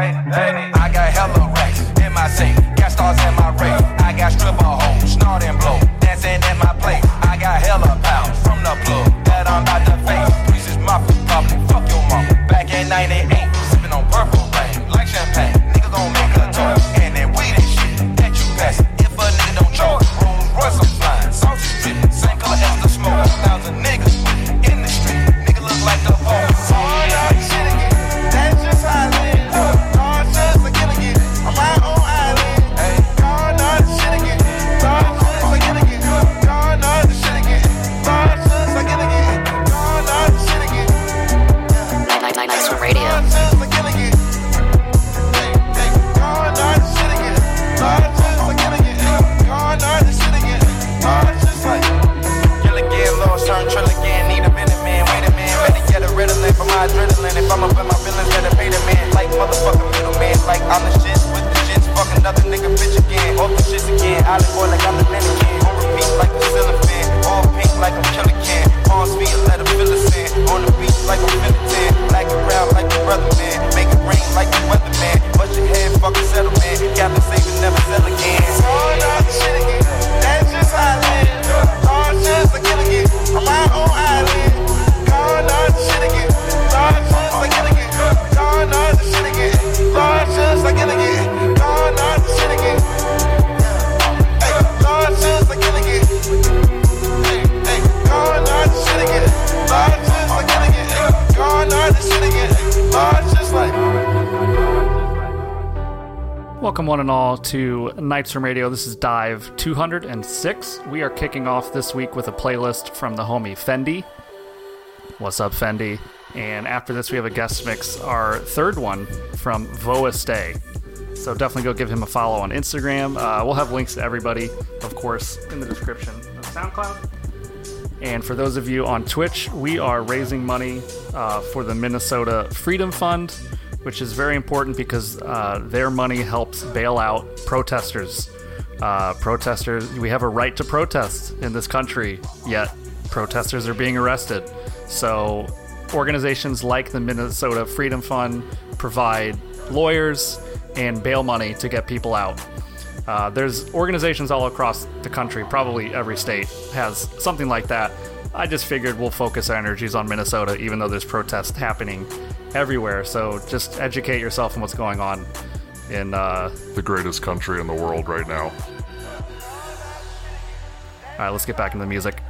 Hey. To Nightswim Radio. This is Dive 206. We are kicking off this week with a playlist from the homie Fendi. What's up, Fendi? And after this, we have a guest mix, our third one from Voa Stay. So definitely go give him a follow on Instagram. Uh, we'll have links to everybody, of course, in the description of SoundCloud. And for those of you on Twitch, we are raising money uh, for the Minnesota Freedom Fund which is very important because uh, their money helps bail out protesters. Uh, protesters, we have a right to protest in this country, yet protesters are being arrested. So, organizations like the Minnesota Freedom Fund provide lawyers and bail money to get people out. Uh, there's organizations all across the country, probably every state has something like that. I just figured we'll focus our energies on Minnesota, even though there's protests happening everywhere. So just educate yourself on what's going on in uh, the greatest country in the world right now. All right, let's get back into the music.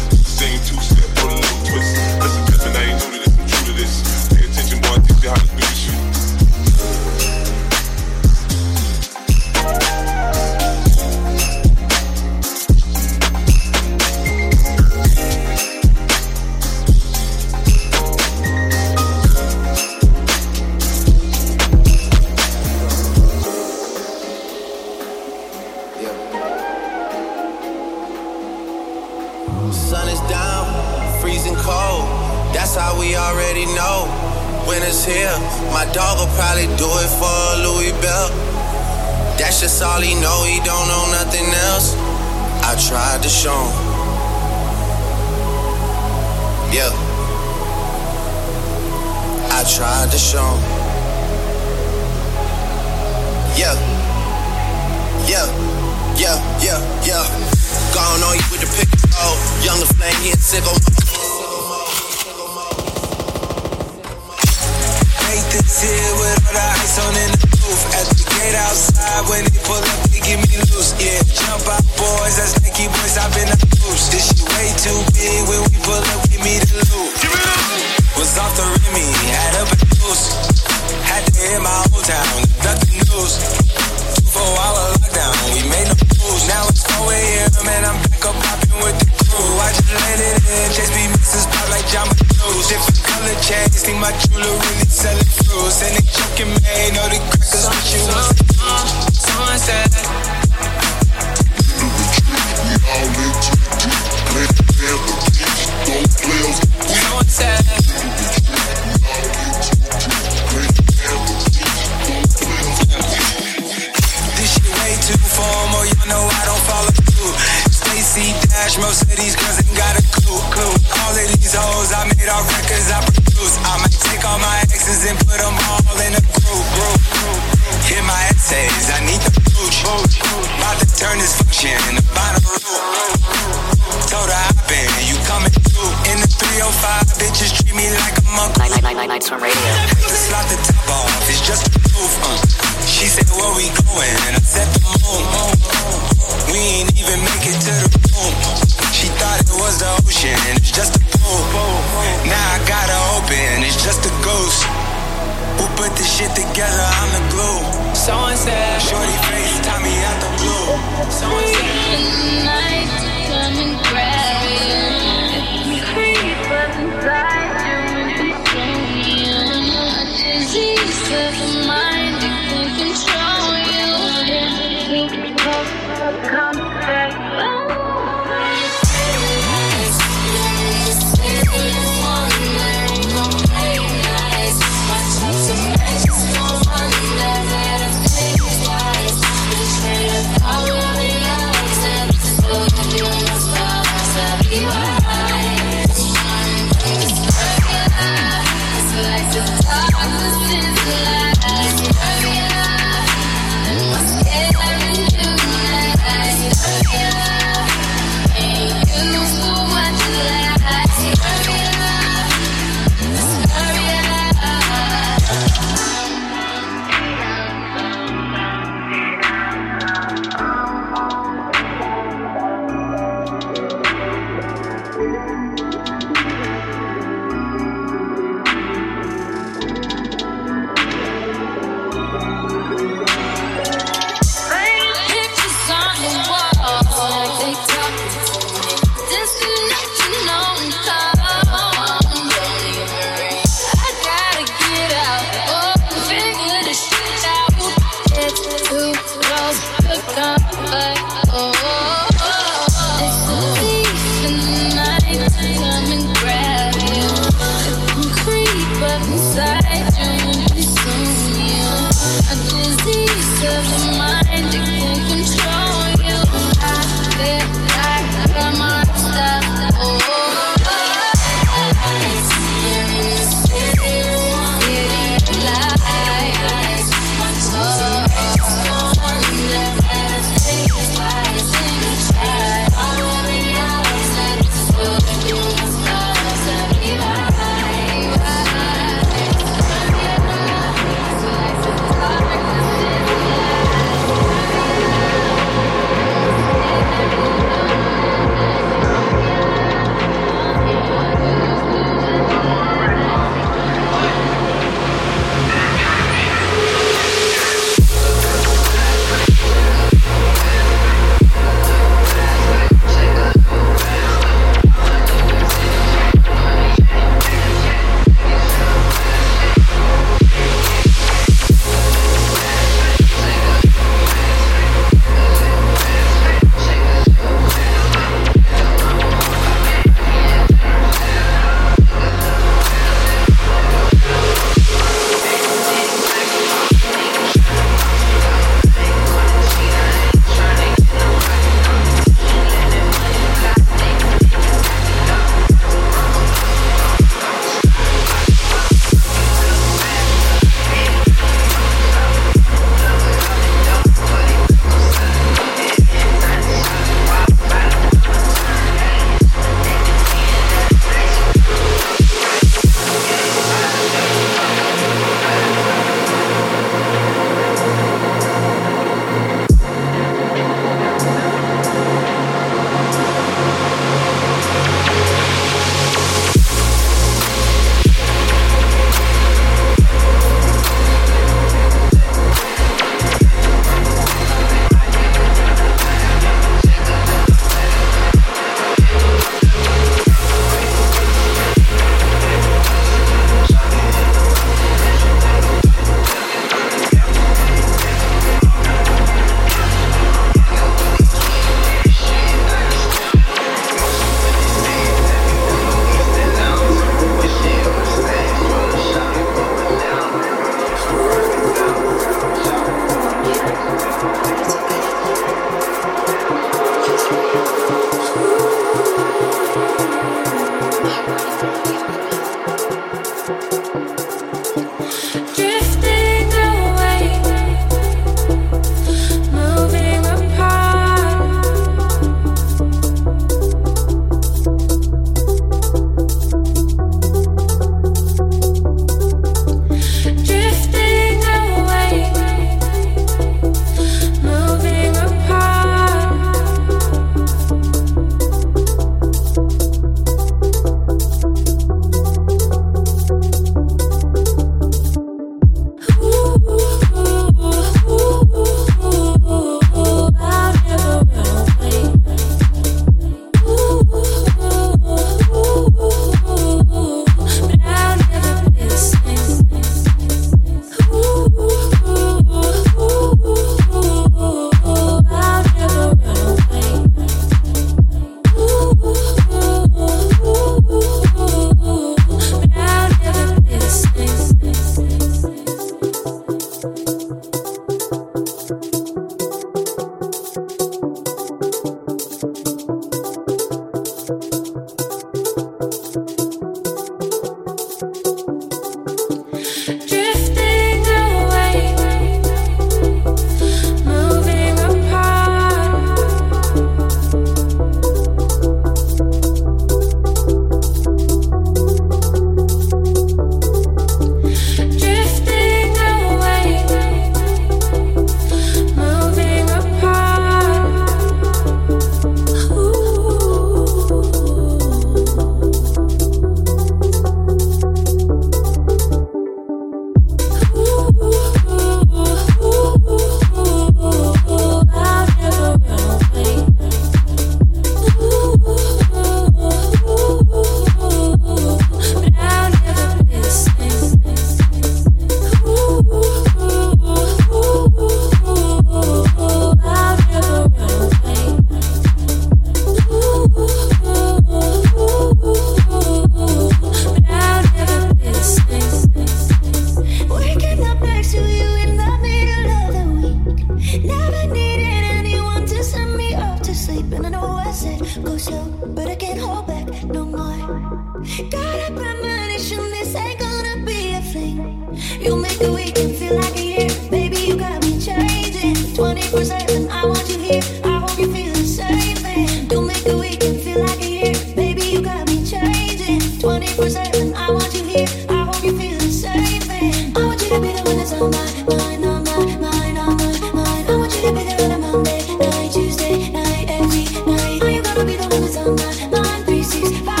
Mind 365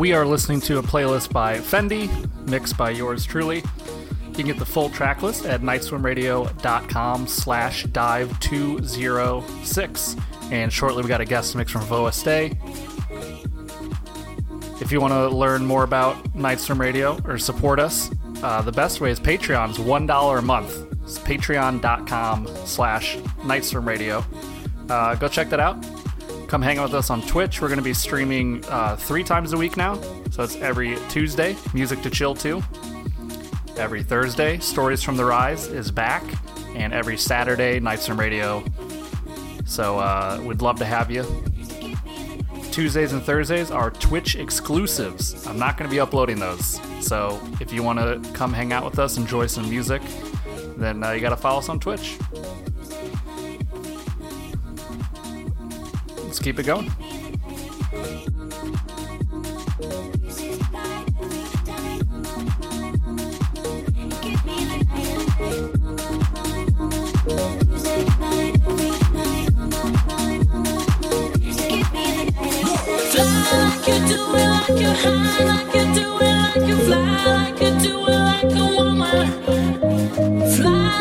we are listening to a playlist by Fendi, mixed by yours truly. You can get the full track list at nightswimradio.com slash dive206. And shortly we got a guest mix from Voa If you want to learn more about Nightswim Radio or support us, uh, the best way is Patreon's $1 a month. It's patreon.com slash nightswimradio. Uh, go check that out. Come hang out with us on Twitch. We're going to be streaming uh, three times a week now. So it's every Tuesday, Music to Chill to; Every Thursday, Stories from the Rise is back. And every Saturday, Nightswim Radio. So uh, we'd love to have you. Tuesdays and Thursdays are Twitch exclusives. I'm not going to be uploading those. So if you want to come hang out with us, enjoy some music, then uh, you got to follow us on Twitch. Let's keep it going.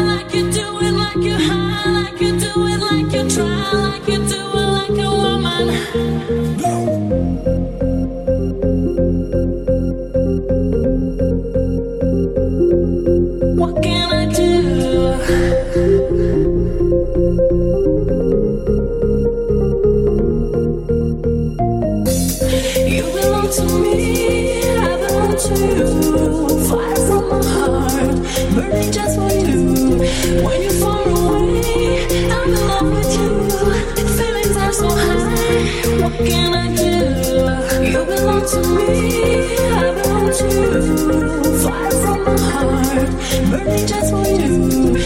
like you do it like you high, like you do it like you try, like you do it. 嗯。Fire from my heart, burning just for you.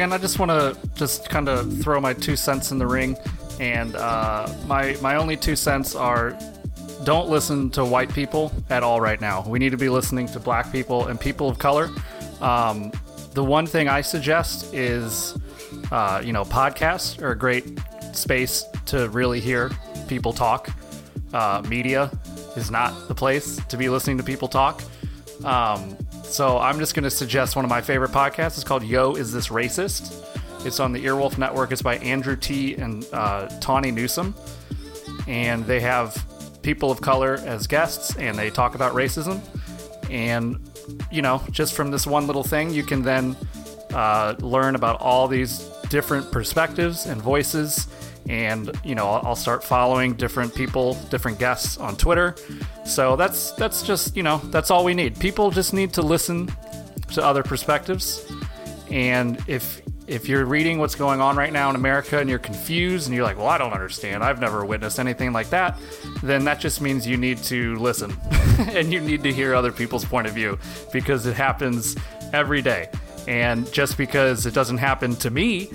Again, I just want to just kind of throw my two cents in the ring, and uh, my my only two cents are don't listen to white people at all right now. We need to be listening to black people and people of color. Um, the one thing I suggest is, uh, you know, podcasts are a great space to really hear people talk. Uh, media is not the place to be listening to people talk. Um, so I'm just going to suggest one of my favorite podcasts. It's called Yo, Is This Racist? It's on the Earwolf Network. It's by Andrew Ti and uh, Tawny Newsome. And they have people of color as guests and they talk about racism. And, you know, just from this one little thing, you can then uh, learn about all these different perspectives and voices. And you know, I'll, I'll start following different people, different guests on Twitter. So that's that's just you know that's all we need. People just need to listen to other perspectives. And if if you're reading what's going on right now in America and you're confused and you're like, well, I don't understand, I've never witnessed anything like that, then that just means you need to listen and you need to hear other people's point of view because it happens every day. And just because it doesn't happen to me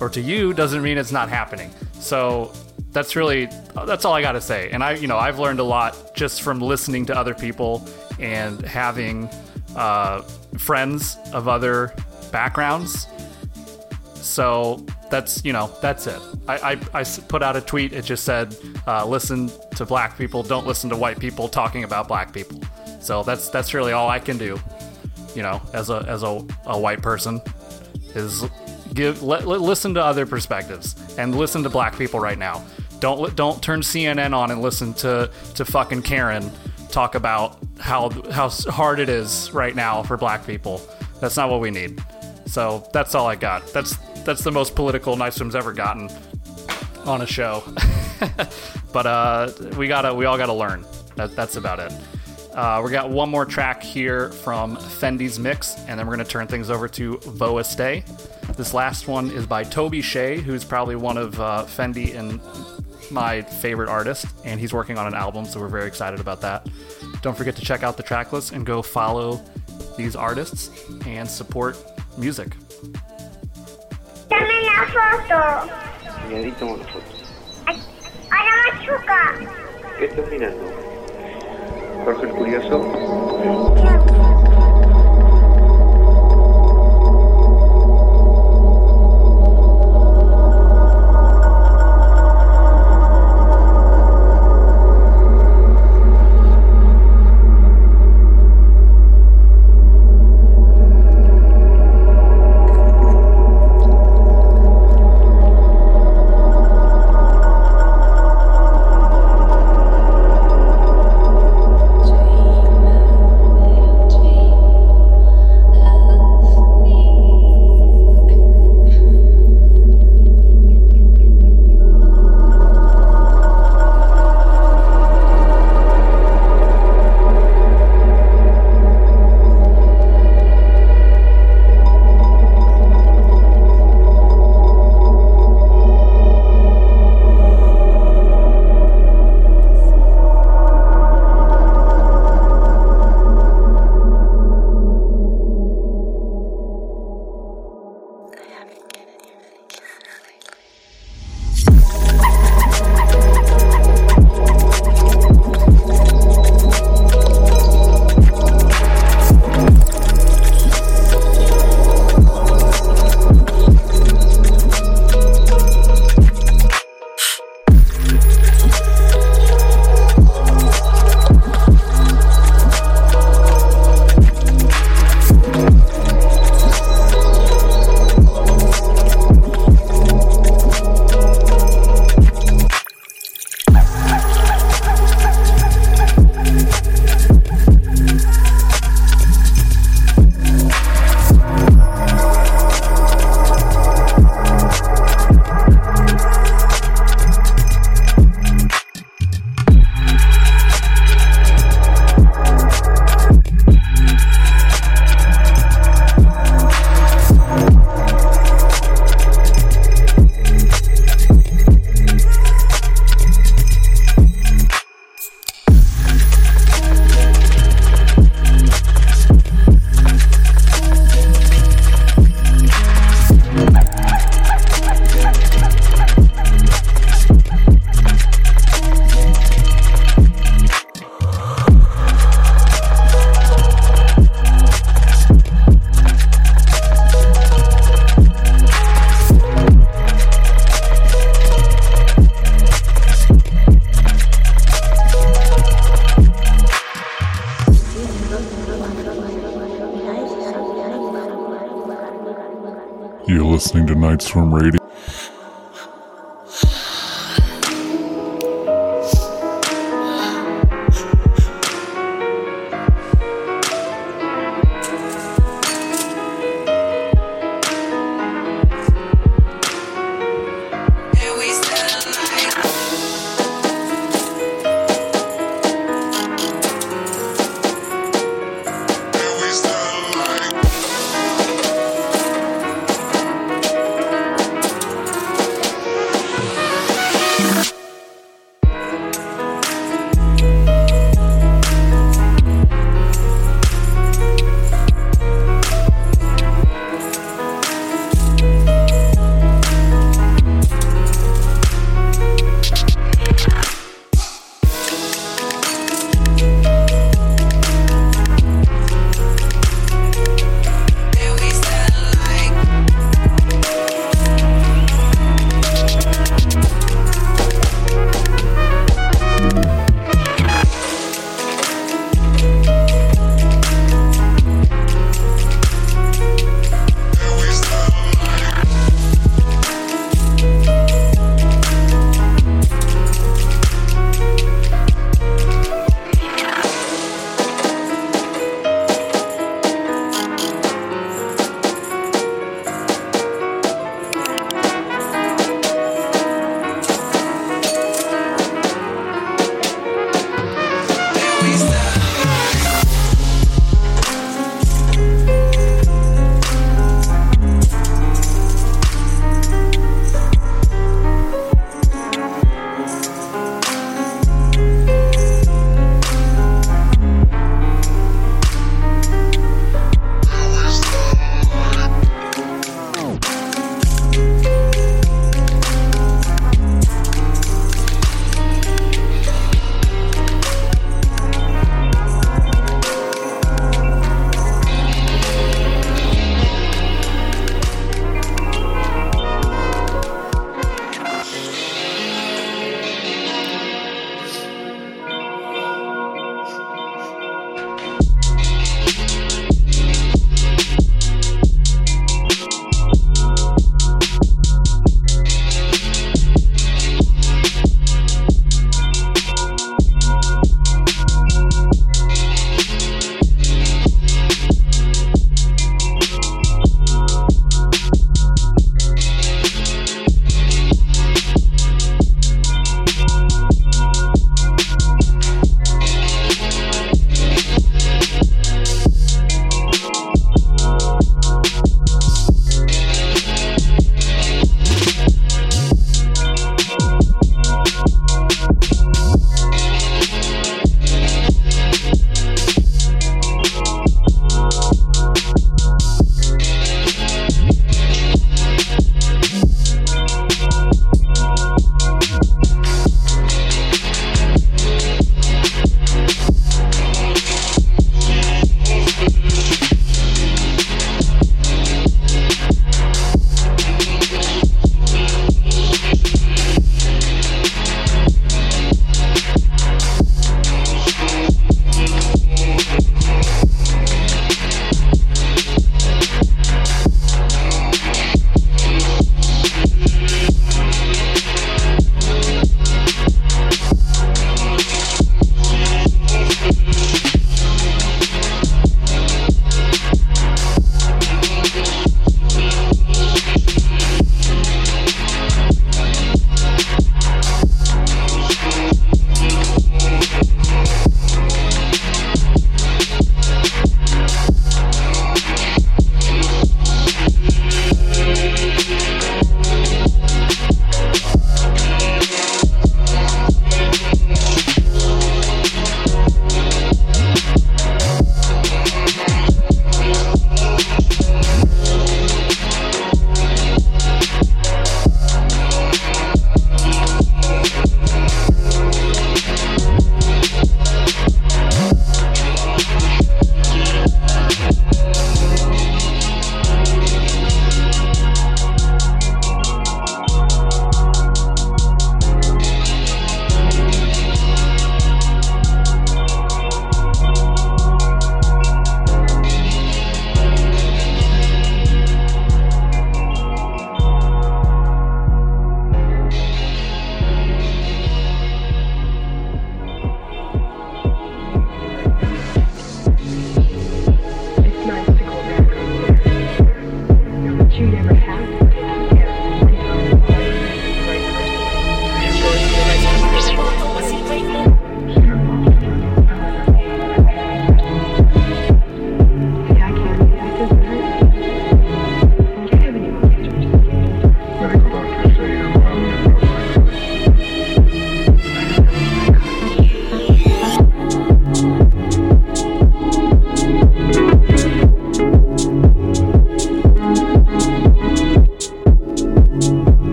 or to you doesn't mean it's not happening. So that's really that's all I got to say. And I, you know, I've learned a lot just from listening to other people and having uh, friends of other backgrounds. So that's you know that's it. I I put out a tweet. It just said, uh, "Listen to black people. Don't listen to white people talking about black people." So that's that's really all I can do. You know, as a as a, a white person, is give l- l- listen to other perspectives and listen to black people right now. Don't don't turn CNN on and listen to to fucking Karen talk about how how hard it is right now for black people. That's not what we need. So that's all I got. That's that's the most political Nightswim's ever gotten on a show. but uh, we gotta we all gotta learn. That, that's about it. Uh, we got one more track here from Fendi's mix, and then we're gonna turn things over to Voa Stay. This last one is by Toby Shea, who's probably one of uh, Fendi and my favorite artist, and he's working on an album, so we're very excited about that. Don't forget to check out the track list and go follow these artists and support music. Dame la foto. Señorita, una foto. Ay, Hola, Machuca. ¿Qué estás mirando? por ser curioso.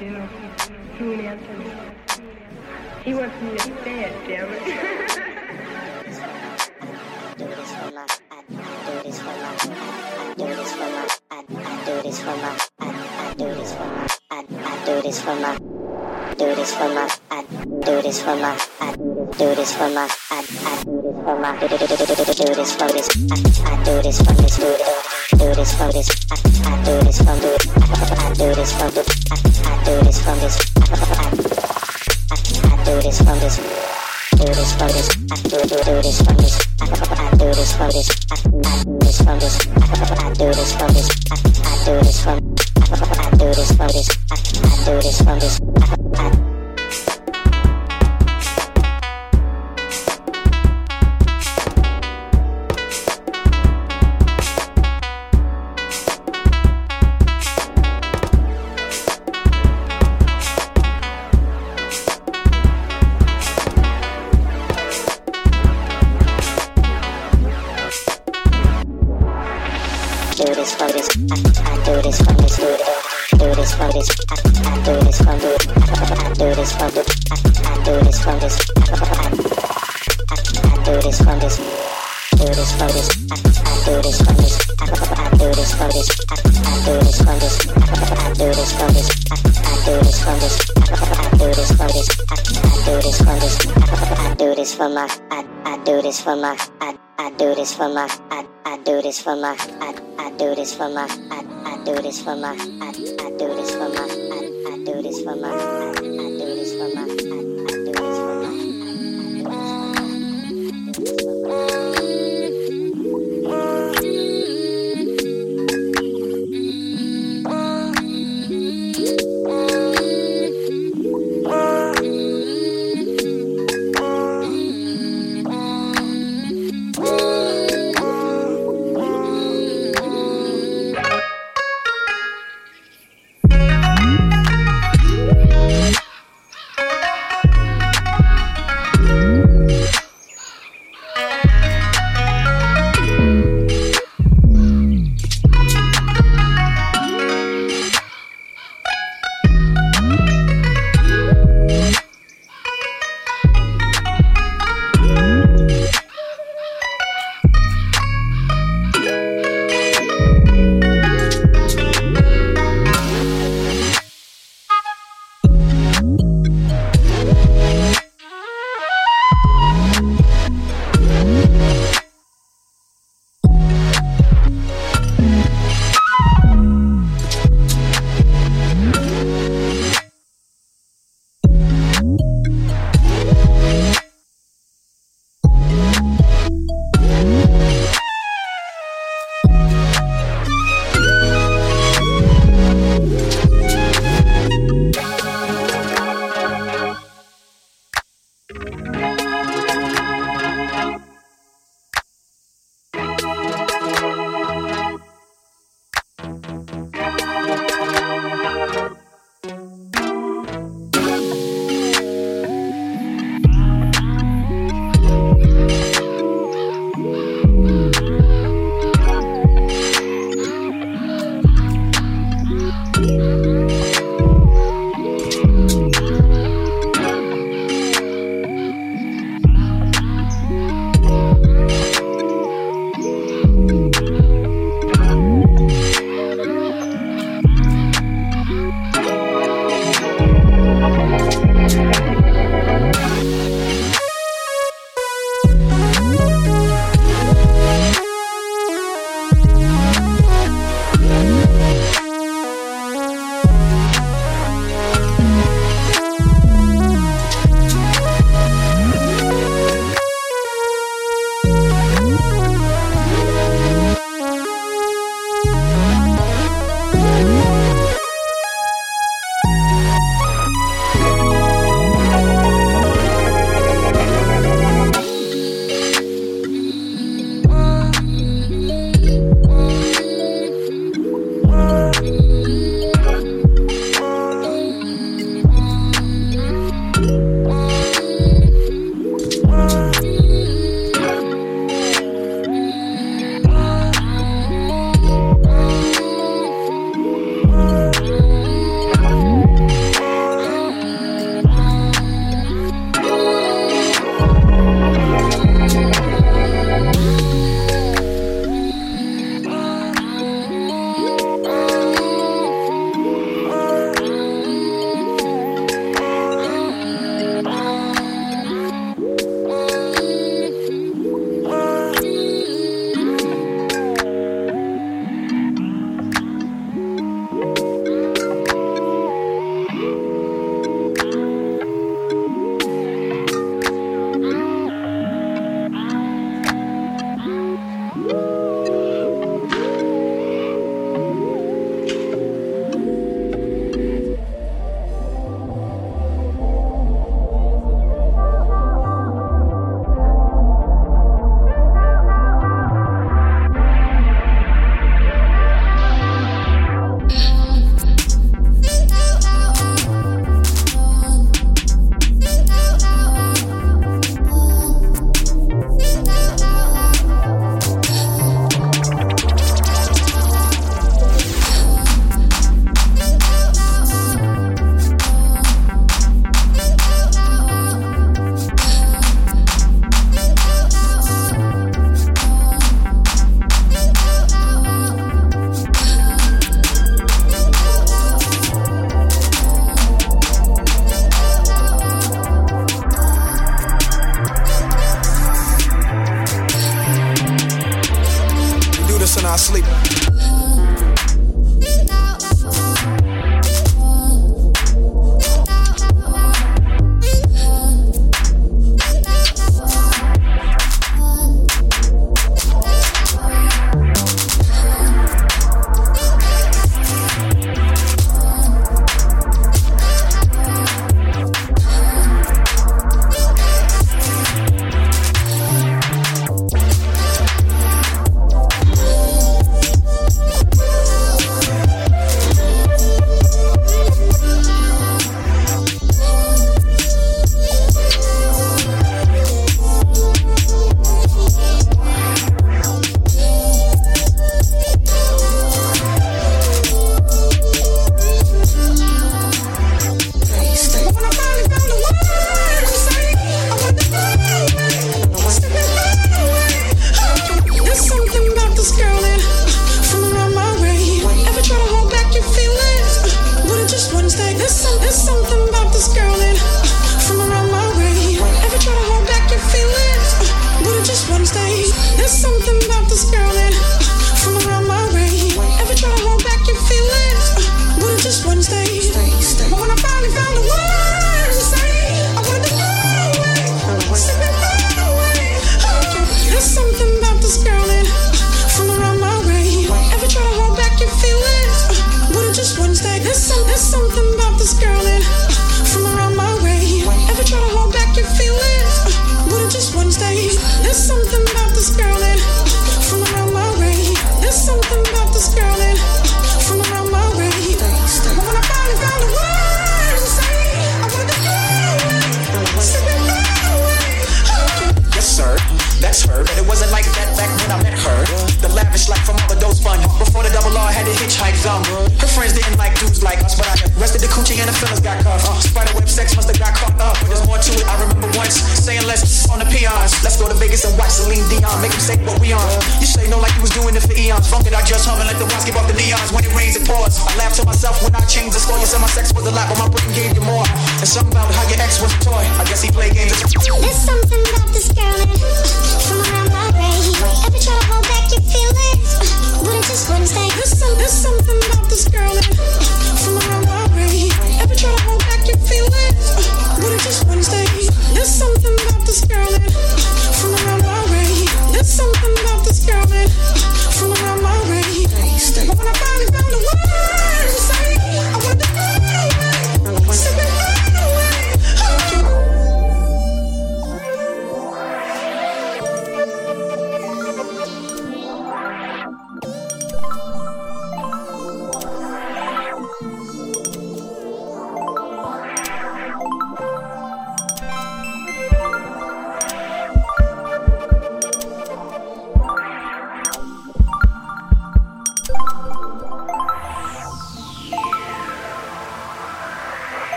you know, Julian He wants me to bed, damn it. for love do this for my, I do this for my, I do this for my, I, I do this for my, do, do, do, do, do, do, do this for this, I, I do this for this, do, do, do this for this, I, I do this from do, I, I do this from do, I, I do this from this, I, I, I do this from this. Do this from this, I do do do this from this, I, do this from this, I, do this from this, I, do this from this, I, do this from, I, do this from this, I, do this from this, I, I this from this, I, do this from do, I, do this from do, I, do this from this, I, do this from this, do this from this, I, do this from this, I, do this from this, I, do this from this, I, do this from this, I, do this from this, I, do this from this, I, do this from this, I, do this for my, I, do this for my, I, do this for my, I, do this for my, I, do this for my, I, do this for my, I, I do this for 慢慢。There's, some, there's something about this girl that from around my way. Ever try to hold back your feelings? Would it just one stay? There's something about this girl that from around my way. There's something about this girl that from around my way. But when I finally found the words to say, I wanted to go away. Slip it away. Yes, sir. That's her, but it wasn't like that back when I met her. The lavish life from all the those fun. Before the double R had to hitchhike some. Her friends didn't like dudes like us, but I rested the coochie and the feelings got cuffed. Uh, spider web sex must have got caught up. But there's more to it. I remember once saying let's on the peons. Let's go to Vegas and watch Celine Dion. Make him say what we on. You say no like you was doing it for eons. Funk it, I just humming like the watch give off the neons. When it rains, it pours. I laugh to myself when I change the score. You said my sex was a lot, but my brain gave you more. And something about how your ex was a toy. I guess he played games. There's something about this girl way. Ever try to hold back your feelings? Would it just one stay? There's, some, there's something about this girl that from around my way. Ever try to hold back your feelings? Just stay? There's something about this girl from. There's something about this girl from. But when I finally found the words I to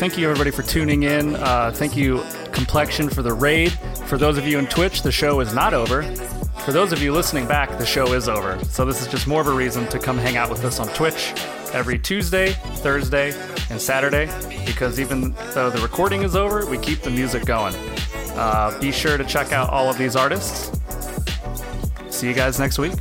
Thank you, everybody, for tuning in. Uh, thank you, Complexion, for the raid. For those of you in Twitch, the show is not over. For those of you listening back, the show is over. So this is just more of a reason to come hang out with us on Twitch every Tuesday, Thursday, and Saturday. Because even though the recording is over, we keep the music going. Uh, be sure to check out all of these artists. See you guys next week.